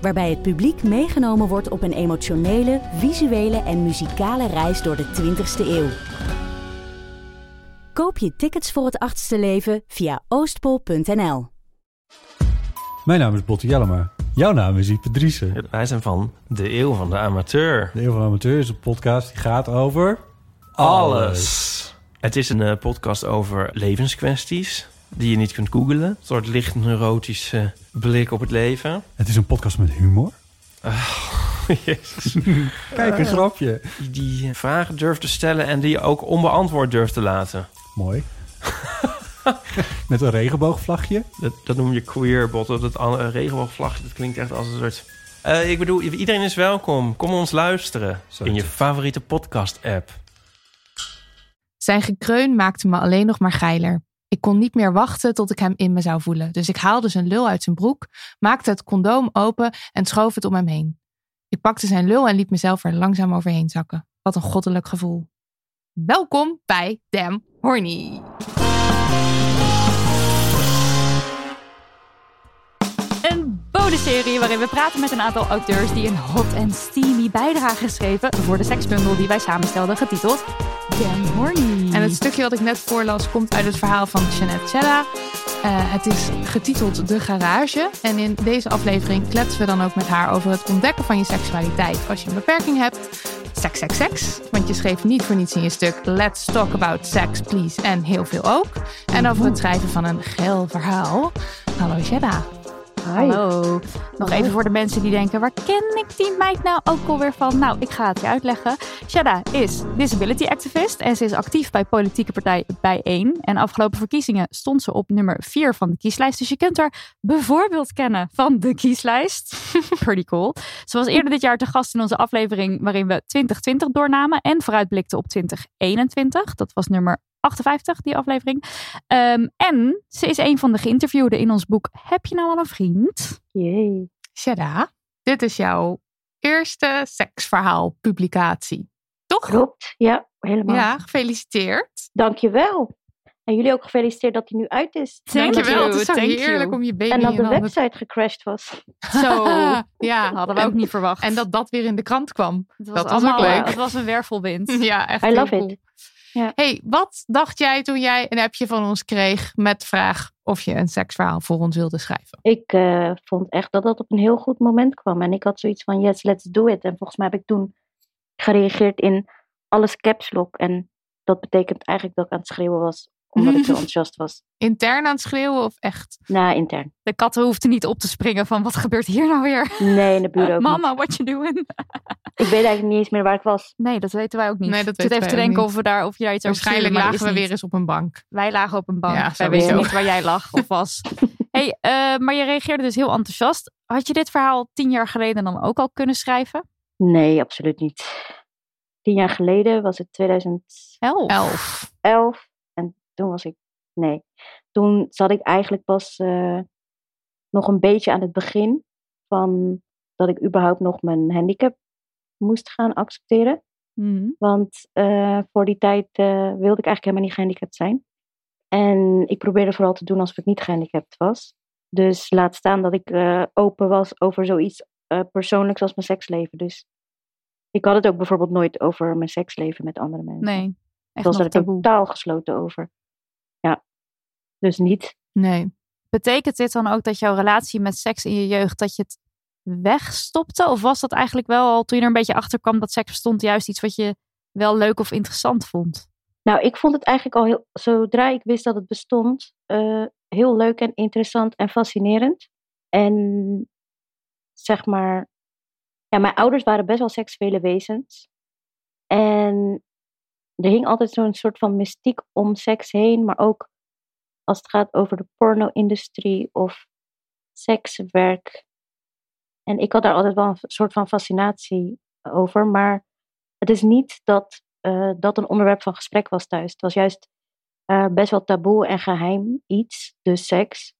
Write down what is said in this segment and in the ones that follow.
waarbij het publiek meegenomen wordt op een emotionele, visuele en muzikale reis door de 20ste eeuw. Koop je tickets voor het achtste leven via oostpol.nl. Mijn naam is Botte Jellema. Jouw naam is Ipe Driessen. Wij zijn van De Eeuw van de Amateur. De Eeuw van de Amateur is een podcast die gaat over... Alles. Het is een eh, podcast over levenskwesties die je niet kunt googlen. Een soort licht neurotische blik op het leven. Het is een podcast met humor. Jezus. Kijk, een grapje. Die, die vragen durft te stellen en die je ook onbeantwoord durft te laten. Mooi. met een regenboogvlagje. Dat, dat noem je queerbotten. Dat uh, regenboogvlagje, dat klinkt echt als een soort... Uh, ik bedoel, iedereen is welkom. Kom ons luisteren in je favoriete podcast-app. Zijn gekreun maakte me alleen nog maar geiler. Ik kon niet meer wachten tot ik hem in me zou voelen. Dus ik haalde zijn lul uit zijn broek, maakte het condoom open en schoof het om hem heen. Ik pakte zijn lul en liet mezelf er langzaam overheen zakken. Wat een goddelijk gevoel. Welkom bij Damn Horny. Een bonusserie waarin we praten met een aantal auteurs die een hot en steamy bijdrage geschreven voor de seksbundel die wij samenstelden, getiteld En het stukje wat ik net voorlas komt uit het verhaal van Jeanette Chella. Uh, het is getiteld De Garage. En in deze aflevering kletsen we dan ook met haar over het ontdekken van je seksualiteit. Als je een beperking hebt, seks, seks, seks. Want je schreef niet voor niets in je stuk Let's talk about sex, please. En heel veel ook. En over het schrijven van een geil verhaal. Hallo Jedda. Hallo. Nog even voor de mensen die denken, waar ken ik die meid nou ook alweer van? Nou, ik ga het je uitleggen. Shada is disability activist en ze is actief bij politieke partij Bijeen. En afgelopen verkiezingen stond ze op nummer 4 van de kieslijst. Dus je kunt haar bijvoorbeeld kennen van de kieslijst. Pretty cool. Ze was eerder dit jaar te gast in onze aflevering waarin we 2020 doornamen en vooruitblikten op 2021. Dat was nummer 58, die aflevering. Um, en ze is een van de geïnterviewden in ons boek Heb je nou al een vriend? Jee. Shada, dit is jouw eerste seksverhaal publicatie. Toch? Klopt, ja, helemaal. Ja, gefeliciteerd. Dankjewel. En jullie ook gefeliciteerd dat hij nu uit is. Dankjewel, het is zo heerlijk om je baby En dat de website gecrashed was. Zo, ja, hadden we ook niet verwacht. En dat dat weer in de krant kwam. Het was dat was allemaal, ook leuk. Het was een wervelwind. Ja, echt I love cool. it. Ja. Hey, wat dacht jij toen jij een appje van ons kreeg met de vraag of je een seksverhaal voor ons wilde schrijven? Ik eh, vond echt dat dat op een heel goed moment kwam. En ik had zoiets van, yes, let's do it. En volgens mij heb ik toen gereageerd in alles caps lock. En dat betekent eigenlijk dat ik aan het schreeuwen was, omdat ik zo enthousiast was. Intern aan het schreeuwen of echt? Na intern. De katten hoefden niet op te springen van wat gebeurt hier nou weer? Nee, in de buurt ook niet. Mama, what you doing? Ik weet eigenlijk niet eens meer waar ik was. Nee, dat weten wij ook niet. Nee, dat ik zit weten even te denken of, we daar, of je daar iets over Waarschijnlijk lagen we is weer eens op een bank. Wij lagen op een bank. Ja, wij weten niet waar jij lag of was. hey, eh, maar je reageerde dus heel enthousiast. Had je dit verhaal tien jaar geleden dan ook al kunnen schrijven? Nee, absoluut niet. Tien jaar geleden was het 2011. Elf. Elf. En toen was ik, nee. Toen zat ik eigenlijk pas eh, nog een beetje aan het begin van dat ik überhaupt nog mijn handicap moest gaan accepteren. Mhm. Want eh, voor die tijd eh, wilde ik eigenlijk helemaal niet gehandicapt zijn. En ik probeerde vooral te doen alsof ik niet gehandicapt was. Dus laat staan dat ik open was over zoiets persoonlijks als mijn seksleven. Dus ik had het ook bijvoorbeeld nooit over mijn seksleven met andere mensen. Nee, echt was er taboe. totaal gesloten over. Dus niet. Nee. Betekent dit dan ook dat jouw relatie met seks in je jeugd, dat je het wegstopte? Of was dat eigenlijk wel al toen je er een beetje achter kwam dat seks bestond juist iets wat je wel leuk of interessant vond? Nou, ik vond het eigenlijk al heel, zodra ik wist dat het bestond, eh, heel leuk en interessant en fascinerend. En zeg maar, ja, mijn ouders waren best wel seksuele wezens. En er hing altijd zo'n soort van mystiek om seks heen, maar ook als het gaat over de porno-industrie of sekswerk. En ik had daar altijd wel een soort van fascinatie over. Maar het is niet dat uh, dat een onderwerp van gesprek was thuis. Het was juist uh, best wel taboe en geheim iets, dus seks.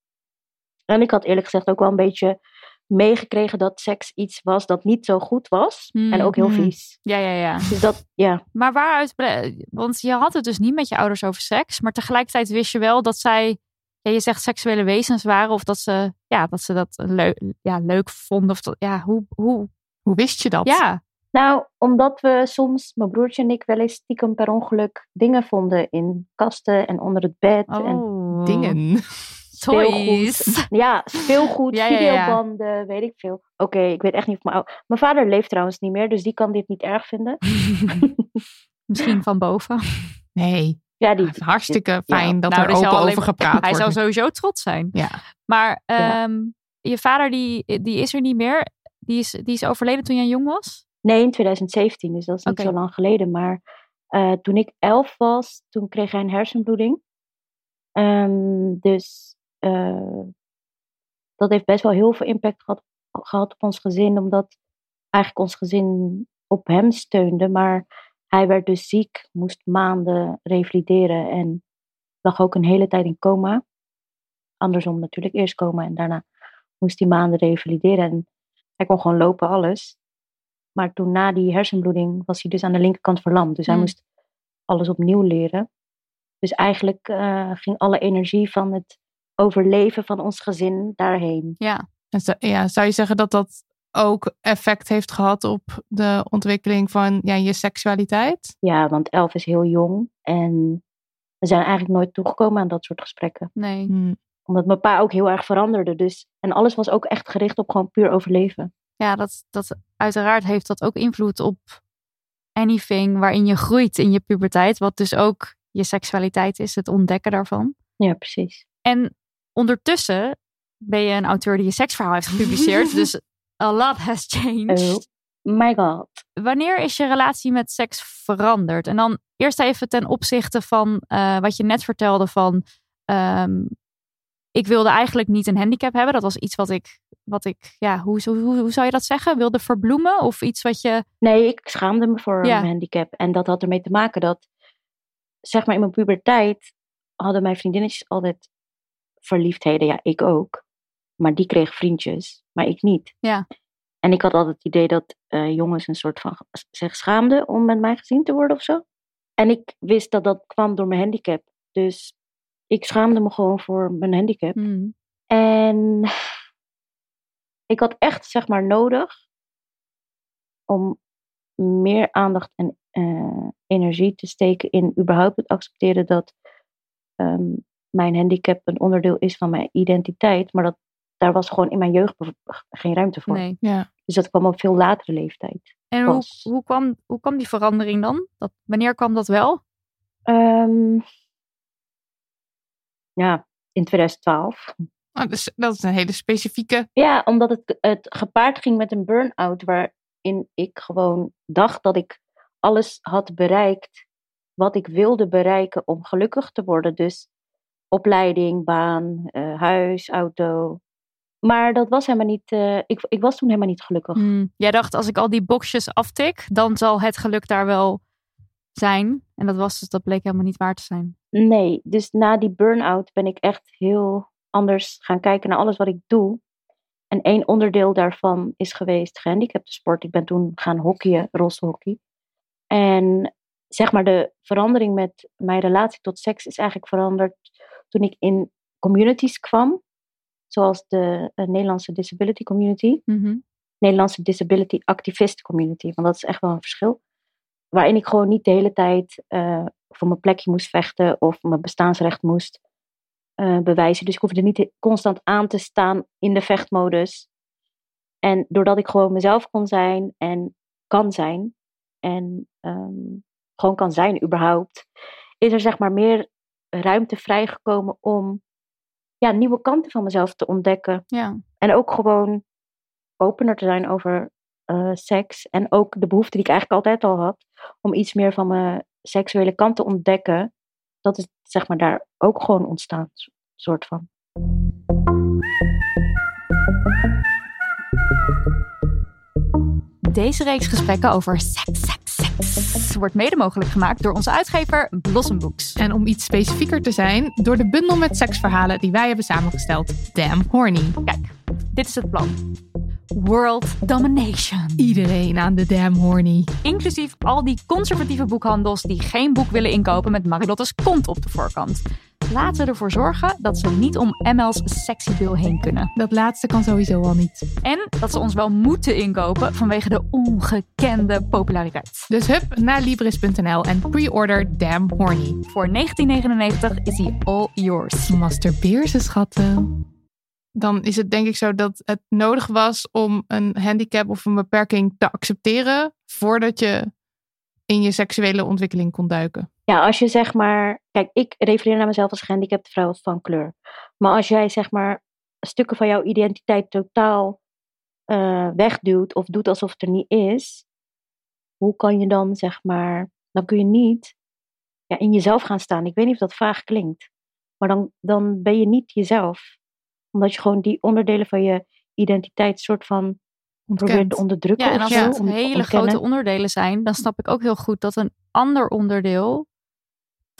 En ik had eerlijk gezegd ook wel een beetje meegekregen dat seks iets was dat niet zo goed was. En ook heel Mm, mm. vies. Ja, ja, ja. Dus dat, ja. Maar waaruit, want je had het dus niet met je ouders over seks, maar tegelijkertijd wist je wel dat zij, ja, je zegt seksuele wezens waren, of dat ze, ja, dat ze dat leuk, ja, leuk vonden. Of dat, ja, hoe, hoe, Hoe wist je dat? ja, Nou, omdat we soms, mijn broertje en ik, wel eens stiekem per ongeluk dingen vonden in kasten en onder het bed. En oh, Dingen. Toys. ja, speelgoed, Ja, ja, ja. videobanden, weet ik veel. Oké, ik weet echt niet of mijn Mijn vader leeft trouwens niet meer, dus die kan dit niet erg vinden. Misschien van boven. Nee, Ja, die, hartstikke fijn dat Nou, er open over gepraat Hij wordt. zou sowieso trots zijn. Ja. Maar Ja. ehm, je vader, die, die is er niet meer. Die is, die is overleden toen jij jong was? Nee, in 2017, dus dat is niet zo lang geleden. Maar eh, toen ik elf was, toen kreeg hij een hersenbloeding. Ehm, dus eh, dat heeft best wel heel veel impact gehad, gehad op ons gezin, omdat eigenlijk ons gezin op hem steunde. Maar hij werd dus ziek, moest maanden revalideren en lag ook een hele tijd in coma. Andersom natuurlijk, eerst coma en daarna moest hij maanden revalideren. En hij kon gewoon lopen, alles. Maar toen na die hersenbloeding was hij dus aan de linkerkant verlamd. Dus hij Hmm. moest alles opnieuw leren. Dus eigenlijk eh, ging alle energie van het overleven van ons gezin daarheen. Ja. En zo- ja, zou je zeggen dat dat ook effect heeft gehad op de ontwikkeling van ja, je seksualiteit? Ja, want elf is heel jong. En we zijn eigenlijk nooit toegekomen aan dat soort gesprekken. Nee. Hm. Omdat mijn pa ook heel erg veranderde. Dus, en alles was ook echt gericht op gewoon puur overleven. Ja, dat, dat uiteraard heeft dat ook invloed op anything waarin je groeit in je puberteit. Wat dus ook je seksualiteit is, het ontdekken daarvan. Ja, precies. En ondertussen ben je een auteur die je seksverhaal heeft gepubliceerd. dus a lot has changed. Oh my god. Wanneer is je relatie met seks veranderd? En dan eerst even ten opzichte van eh, wat je net vertelde van... ehm, ik wilde eigenlijk niet een handicap hebben. Dat was iets wat ik, wat ik ja, hoe, hoe, hoe, hoe zou je dat zeggen? Wilde verbloemen? Of iets wat je... Nee, ik schaamde me voor Ja. mijn handicap. En dat had ermee te maken dat, zeg maar in mijn puberteit, hadden mijn vriendinnetjes altijd verliefdheden. Ja, ik ook. Maar die kreeg vriendjes, maar ik niet. Ja. En ik had altijd het idee dat eh, jongens een soort van zich schaamden om met mij gezien te worden of zo. En ik wist dat dat kwam door mijn handicap. Dus ik schaamde me gewoon voor mijn handicap. Hmm, En ik had echt, zeg maar, nodig om meer aandacht en eh, energie te steken in überhaupt het accepteren dat ehm, mijn handicap een onderdeel is van mijn identiteit. Maar dat, daar was gewoon in mijn jeugd geen ruimte voor. nee. Ja. Dus dat kwam op veel latere leeftijd. En hoe, hoe, kwam, hoe kwam die verandering dan? Dat, wanneer kwam dat wel? Ehm, ja, in 2012. Oh, dus dat is een hele specifieke. Ja, omdat het, het gepaard ging met een burn-out waarin ik gewoon dacht dat ik alles had bereikt wat ik wilde bereiken om gelukkig te worden. Dus opleiding, baan, eh, huis, auto. Maar dat was helemaal niet, eh, ik, ik was toen helemaal niet gelukkig. Hmm, Jij dacht, als ik al die boxjes aftik, dan zal het geluk daar wel zijn. En dat, was, dus, dat bleek helemaal niet waar te zijn. Nee, dus na die burn-out ben ik echt heel anders gaan kijken naar alles wat ik doe. En één onderdeel daarvan is geweest gehandicaptensport. Ik ben toen gaan hockeyen, rolstoelhockey. En zeg maar de verandering met mijn relatie tot seks is eigenlijk veranderd toen ik in communities kwam. Zoals de eh, Nederlandse Disability Community. Mhm. Nederlandse Disability Activist Community. Want dat is echt wel een verschil. Waarin ik gewoon niet de hele tijd eh, voor mijn plekje moest vechten of mijn bestaansrecht moest eh, bewijzen. Dus ik hoefde niet constant aan te staan in de vechtmodus. En doordat ik gewoon mezelf kon zijn en kan zijn en ehm, gewoon kan zijn überhaupt, is er zeg maar meer ruimte vrijgekomen om ja, nieuwe kanten van mezelf te ontdekken. Ja. En ook gewoon opener te zijn over eh, seks. En ook de behoefte die ik eigenlijk altijd al had. Om iets meer van mijn seksuele kant te ontdekken. Dat is zeg maar daar ook gewoon ontstaan. so- soort van. Deze reeks gesprekken over seks, seks, seks wordt mede mogelijk gemaakt door onze uitgever Blossom Books. En om iets specifieker te zijn, door de bundel met seksverhalen die wij hebben samengesteld, Damn Horny. Kijk, dit is het plan. World Domination. Iedereen aan de Damn Horny. Inclusief al die conservatieve boekhandels die geen boek willen inkopen met Marilotte's kont op de voorkant. Laten we ervoor zorgen dat ze niet om ML's sexy bill heen kunnen. Dat laatste kan sowieso al niet. En dat ze ons wel moeten inkopen vanwege de ongekende populariteit. Dus hup naar Libris.nl en pre-order Damn Horny. Voor 19,99 is hij all yours. Masturbeer ze schatten. Dan is het denk ik zo dat het nodig was om een handicap of een beperking te accepteren voordat je in je seksuele ontwikkeling kon duiken. Ja, als je zeg maar. Kijk, ik refereer naar mezelf als gehandicapte vrouw van kleur. Maar als jij zeg maar stukken van jouw identiteit totaal eh, wegduwt of doet alsof het er niet is, hoe kan je dan zeg maar. Dan kun je niet ja, in jezelf gaan staan. Ik weet niet of dat vaag klinkt. Maar dan, dan ben je niet jezelf. Omdat je gewoon die onderdelen van je identiteit soort van probeert te onderdrukken. Ja, en als het hele ontkennen. grote onderdelen zijn, dan snap ik ook heel goed dat een ander onderdeel,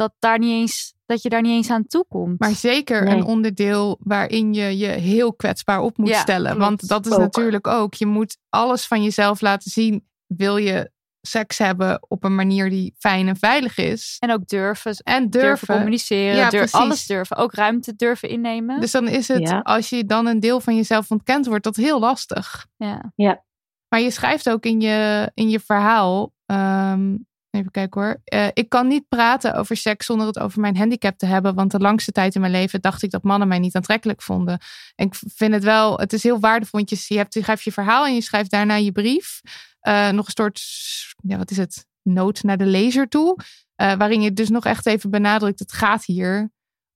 dat, daar niet eens, dat je daar niet eens aan toe komt. Maar zeker Nee. een onderdeel waarin je je heel kwetsbaar op moet Ja, stellen. klopt. Want dat is Ook. natuurlijk ook. Je moet alles van jezelf laten zien. Wil je seks hebben op een manier die fijn en veilig is? En ook durven, En durven, durven. communiceren, Ja, alles durven. Ook ruimte durven innemen. Dus dan is het, Ja. als je dan een deel van jezelf ontkent, wordt dat heel lastig. ja. Maar je schrijft ook in je, in je verhaal. ehm, even kijken hoor. Eh, ik kan niet praten over seks zonder het over mijn handicap te hebben. Want de langste tijd in mijn leven dacht ik dat mannen mij niet aantrekkelijk vonden. En ik vind het wel, het is heel waardevol. Want je, je, hebt, je schrijft je verhaal en je schrijft daarna je brief. Eh, nog een soort, ja, wat is het? Noot naar de lezer toe. Eh, waarin je dus nog echt even benadrukt. Het gaat hier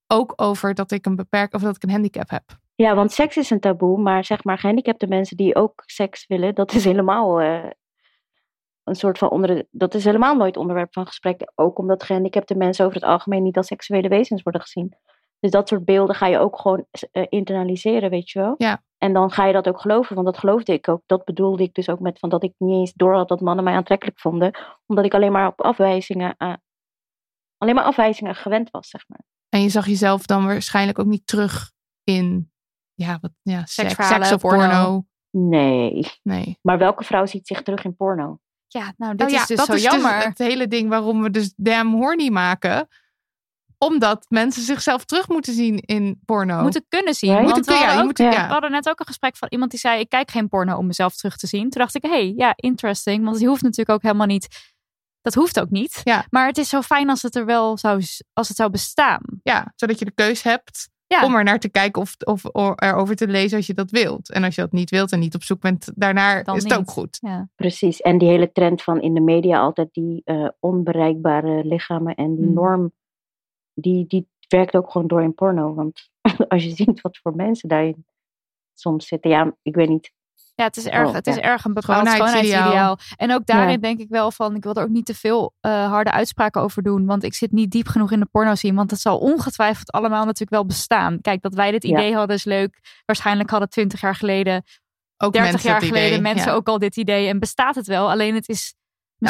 ook over dat ik een beperk of dat ik een handicap heb. Ja, want seks is een taboe, maar zeg maar gehandicapte mensen die ook seks willen, dat is helemaal een soort van onder, dat is helemaal nooit onderwerp van gesprek. Ook omdat gehandicapte mensen over het algemeen niet als seksuele wezens worden gezien. Dus dat soort beelden ga je ook gewoon eh, internaliseren, weet je wel. Ja. En dan ga je dat ook geloven, want dat geloofde ik ook. Dat bedoelde ik dus ook met van dat ik niet eens door had dat mannen mij aantrekkelijk vonden, omdat ik alleen maar op afwijzingen, eh, alleen maar afwijzingen gewend was, zeg maar. En je zag jezelf dan waarschijnlijk ook niet terug in ja, wat, ja, seks, seks of porno. porno. Nee. Nee. Maar welke vrouw ziet zich terug in porno? Ja, nou, dit Nou ja, is dus dat zo is jammer. dus het hele ding waarom we dus Damn Horny maken. Omdat mensen zichzelf terug moeten zien in porno. moeten kunnen zien. Ja, je want moeten, we, ja, hadden je ook- moet, ja. ja. we hadden net ook een gesprek van iemand die zei: Ik kijk geen porno om mezelf terug te zien. Toen dacht ik: hé, hey, ja, interesting. Want die hoeft natuurlijk ook helemaal niet. Dat hoeft ook niet. Ja. Maar het is zo fijn als het er wel zou, als het zou bestaan. Ja, zodat je de keus hebt Ja. om er naar te kijken of, of, of erover te lezen als je dat wilt. En als je dat niet wilt en niet op zoek bent daarnaar, Dan is het niet. ook goed. Ja. Precies. En die hele trend van in de media altijd die eh, onbereikbare lichamen en die Hmm. norm, die, die werkt ook gewoon door in porno. Want als je ziet wat voor mensen daarin soms zitten, ja, ik weet niet. Ja, het is erg, Oh, het is ja. erg een bepaald Schoonheidsideaal. schoonheidsideaal. En ook daarin Ja. denk ik wel van, ik wil er ook niet te veel eh, harde uitspraken over doen. Want ik zit niet diep genoeg in de porno zien. Want het zal ongetwijfeld allemaal natuurlijk wel bestaan. Kijk, dat wij dit Ja. idee hadden is leuk. Waarschijnlijk hadden 20 jaar geleden, Ook 30 mensen jaar geleden idee, mensen ook al dit idee. En bestaat het wel. Alleen het is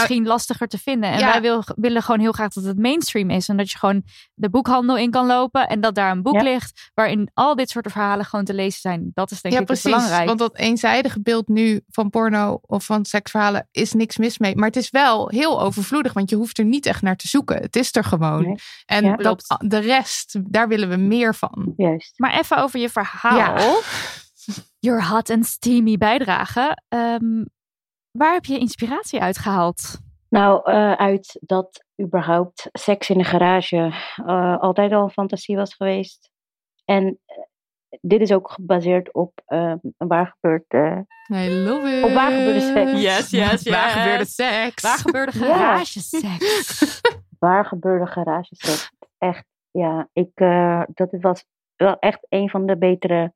misschien lastiger te vinden. En ja. wij wil, willen gewoon heel graag dat het mainstream is. En dat je gewoon de boekhandel in kan lopen. En dat daar een boek Ja. ligt waarin al dit soort verhalen gewoon te lezen zijn. Dat is denk ja, ik precies. belangrijk. Want dat eenzijdige beeld nu van porno of van seksverhalen is niks mis mee. Maar het is wel heel overvloedig, want je hoeft er niet echt naar te zoeken. Het is er gewoon. Nee. En dat, de rest, daar willen we meer van. Juist. Maar even over je verhaal. Your hot and steamy bijdrage. Ehm, waar heb je inspiratie uit gehaald? Nou, eh, uit dat überhaupt seks in de garage eh, altijd al een fantasie was geweest. En eh, dit is ook gebaseerd op eh, een waar gebeurd eh, I love it. Op waar gebeurde seks? Yes, yes, Waar yes. gebeurde seks? Waar gebeurde garageseks? waar gebeurde garageseks. Echt, ja, ik, eh, dat was wel echt een van de betere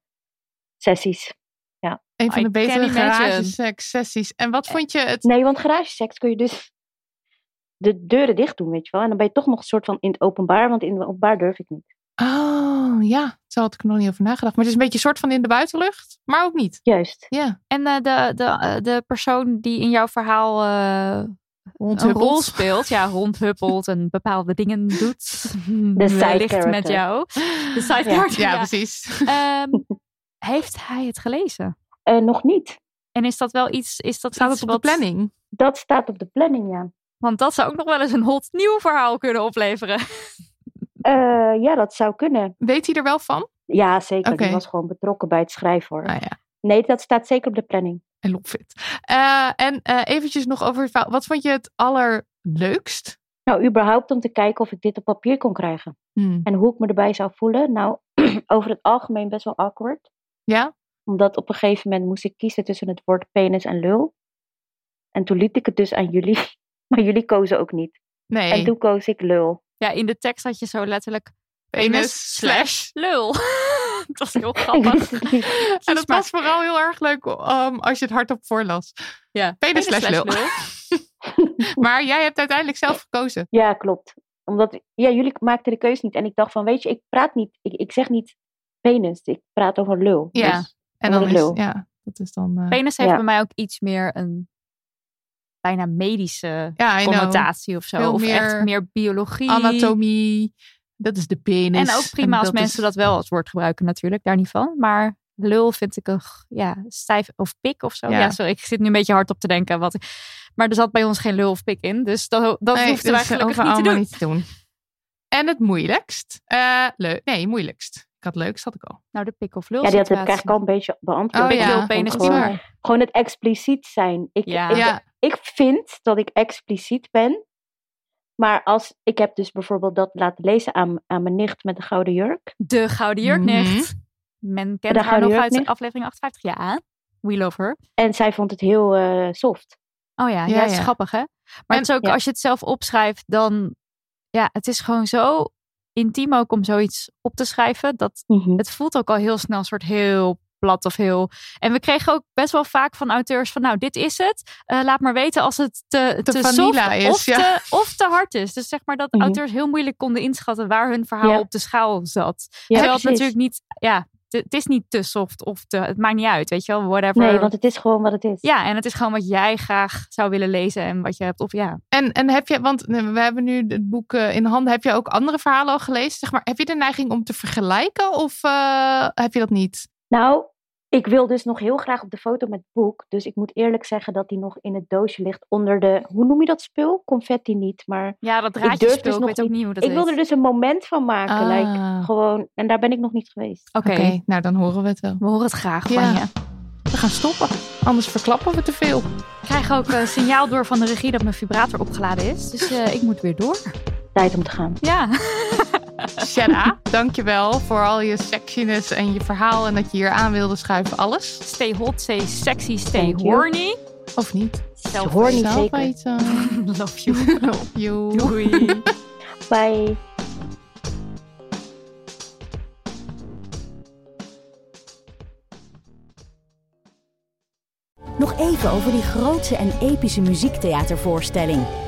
sessies. Een van I de betere can imagine. garageseks sessies. En wat vond je het? Nee, want garageseks kun je dus de deuren dicht doen, weet je wel. En dan ben je toch nog een soort van in het openbaar, want in het openbaar durf ik niet. Oh. Ja, zo had ik er nog niet over nagedacht. Maar het is een beetje een soort van in de buitenlucht, maar ook niet. Juist. Ja. En eh, de, de, eh, de persoon die in jouw verhaal eh, een Rondhuppelt. rol speelt, ja, rondhuppelt en bepaalde dingen doet, side wellicht met jou. De side Ja, ja. precies. Ehm, heeft hij het gelezen? Eh, nog niet. En is dat wel iets, is dat Staat iets het op de planning? Dat staat op de planning, ja. Want dat zou ook nog wel eens een hot nieuw verhaal kunnen opleveren. Eh, ja, dat zou kunnen. Weet hij er wel van? Ja, zeker. Die was gewoon betrokken bij het schrijven hoor. Nou ja, Nee, dat staat zeker op de planning. I love it. Eh, en eh, eventjes nog over het verhaal. Wat vond je het allerleukst? Nou, überhaupt om te kijken of ik dit op papier kon krijgen. Hmm. En hoe ik me erbij zou voelen. Nou, over het algemeen best wel awkward. Ja? Omdat op een gegeven moment moest ik kiezen tussen het woord penis en lul. En toen liet ik het dus aan jullie. Maar jullie kozen ook niet. Nee. En toen koos ik lul. Ja, in de tekst had je zo letterlijk Penis penis slash lul. dat was heel grappig. niet. en dat was vooral heel erg leuk um, als je het hardop voorlas. Ja, Penis slash lul. Maar jij hebt uiteindelijk zelf gekozen. Ja, klopt. Omdat ja, jullie maakten de keus niet. En ik dacht van, weet je, ik praat niet. Ik, ik zeg niet penis. Ik praat over lul. Ja. Dus, En dan is, lul. ja, dat is dan... eh, Penis heeft Ja. bij mij ook iets meer een bijna medische ja, know. connotatie of zo. Veel of echt meer meer biologie. Anatomie. Dat is de penis. En ook prima als dat mensen is- dat wel als woord gebruiken natuurlijk, daar niet van. Maar lul vind ik een ja, stijf of pik of zo. Ja. Ja. sorry, ik zit nu een beetje hard op te denken. Wat maar er zat bij ons geen lul of pik in. Dus dat, dat Nee, hoefden wij dus gelukkig over niet te allemaal doen. niet te doen. En het moeilijkst? Eh leuk. Nee, moeilijkst. Ik had leukst, had ik al. Nou, de pik of lul ja, die had ik eigenlijk al een beetje beantwoord. Oh, ja. penis, Gewoon- gewoon. Het expliciet zijn. Ik, Ja. ik, Ja. ik vind dat ik expliciet ben. Maar als ik heb dus bijvoorbeeld dat laten lezen aan, aan mijn nicht met de gouden jurk. De Gouden Jurknicht. Men kent De haar nog uit aflevering 58. Ja, we love her. En zij vond het heel eh, soft. Oh ja, Ja, ja, is grappig hè. Maar En- het is ook, ja. als je het zelf opschrijft, dan... Ja, het is gewoon zo intiem ook om zoiets op te schrijven. Dat Mhm. het voelt ook al heel snel een soort heel plat of heel... En we kregen ook best wel vaak van auteurs van... Nou, dit is het. Eh, laat maar weten als het te, Te te, vanilla is, of, ja. te, of te hard is. Dus zeg maar dat Mhm. auteurs heel moeilijk konden inschatten... waar hun verhaal Ja. op de schaal zat. Ja, Terwijl het natuurlijk niet... Ja, het- is niet te soft of te... Het maakt niet uit, weet je wel. Whatever. Nee, want het is gewoon wat het is. Ja, en het is gewoon wat jij graag zou willen lezen en wat je hebt. Of ja, En, en heb je, want we hebben nu het boek eh, in handen. Heb je ook andere verhalen al gelezen? Zeg maar, heb je de neiging om te vergelijken of eh, heb je dat niet? Nou, ik wil dus nog heel graag op de foto met het boek. Dus ik moet eerlijk zeggen dat die nog in het doosje ligt onder de... Hoe noem je dat spul? Confetti niet, maar... ja dat Ik draadje durf dus ik nog weet ook niet- hoe dat ik wil er dus een moment van maken. Ah. Like, gewoon, en daar ben ik nog niet geweest. Oké, nou dan horen we het wel. we horen het graag Ja. van je. We gaan stoppen, anders verklappen we te veel. Ik krijg ook een signaal door van de regie dat mijn vibrator opgeladen is. Dus eh, ik moet weer door. Tijd om te gaan. Ja, Shanna, dankjewel voor al je sexiness en je verhaal en dat je hier aan wilde schuiven. Alles. stay hot, stay sexy, stay Thank you. horny. Of niet? Zelf Horny Zelf zeker. Love you. Love you. Doei. Bye. Nog even over die grootse en epische muziektheatervoorstelling.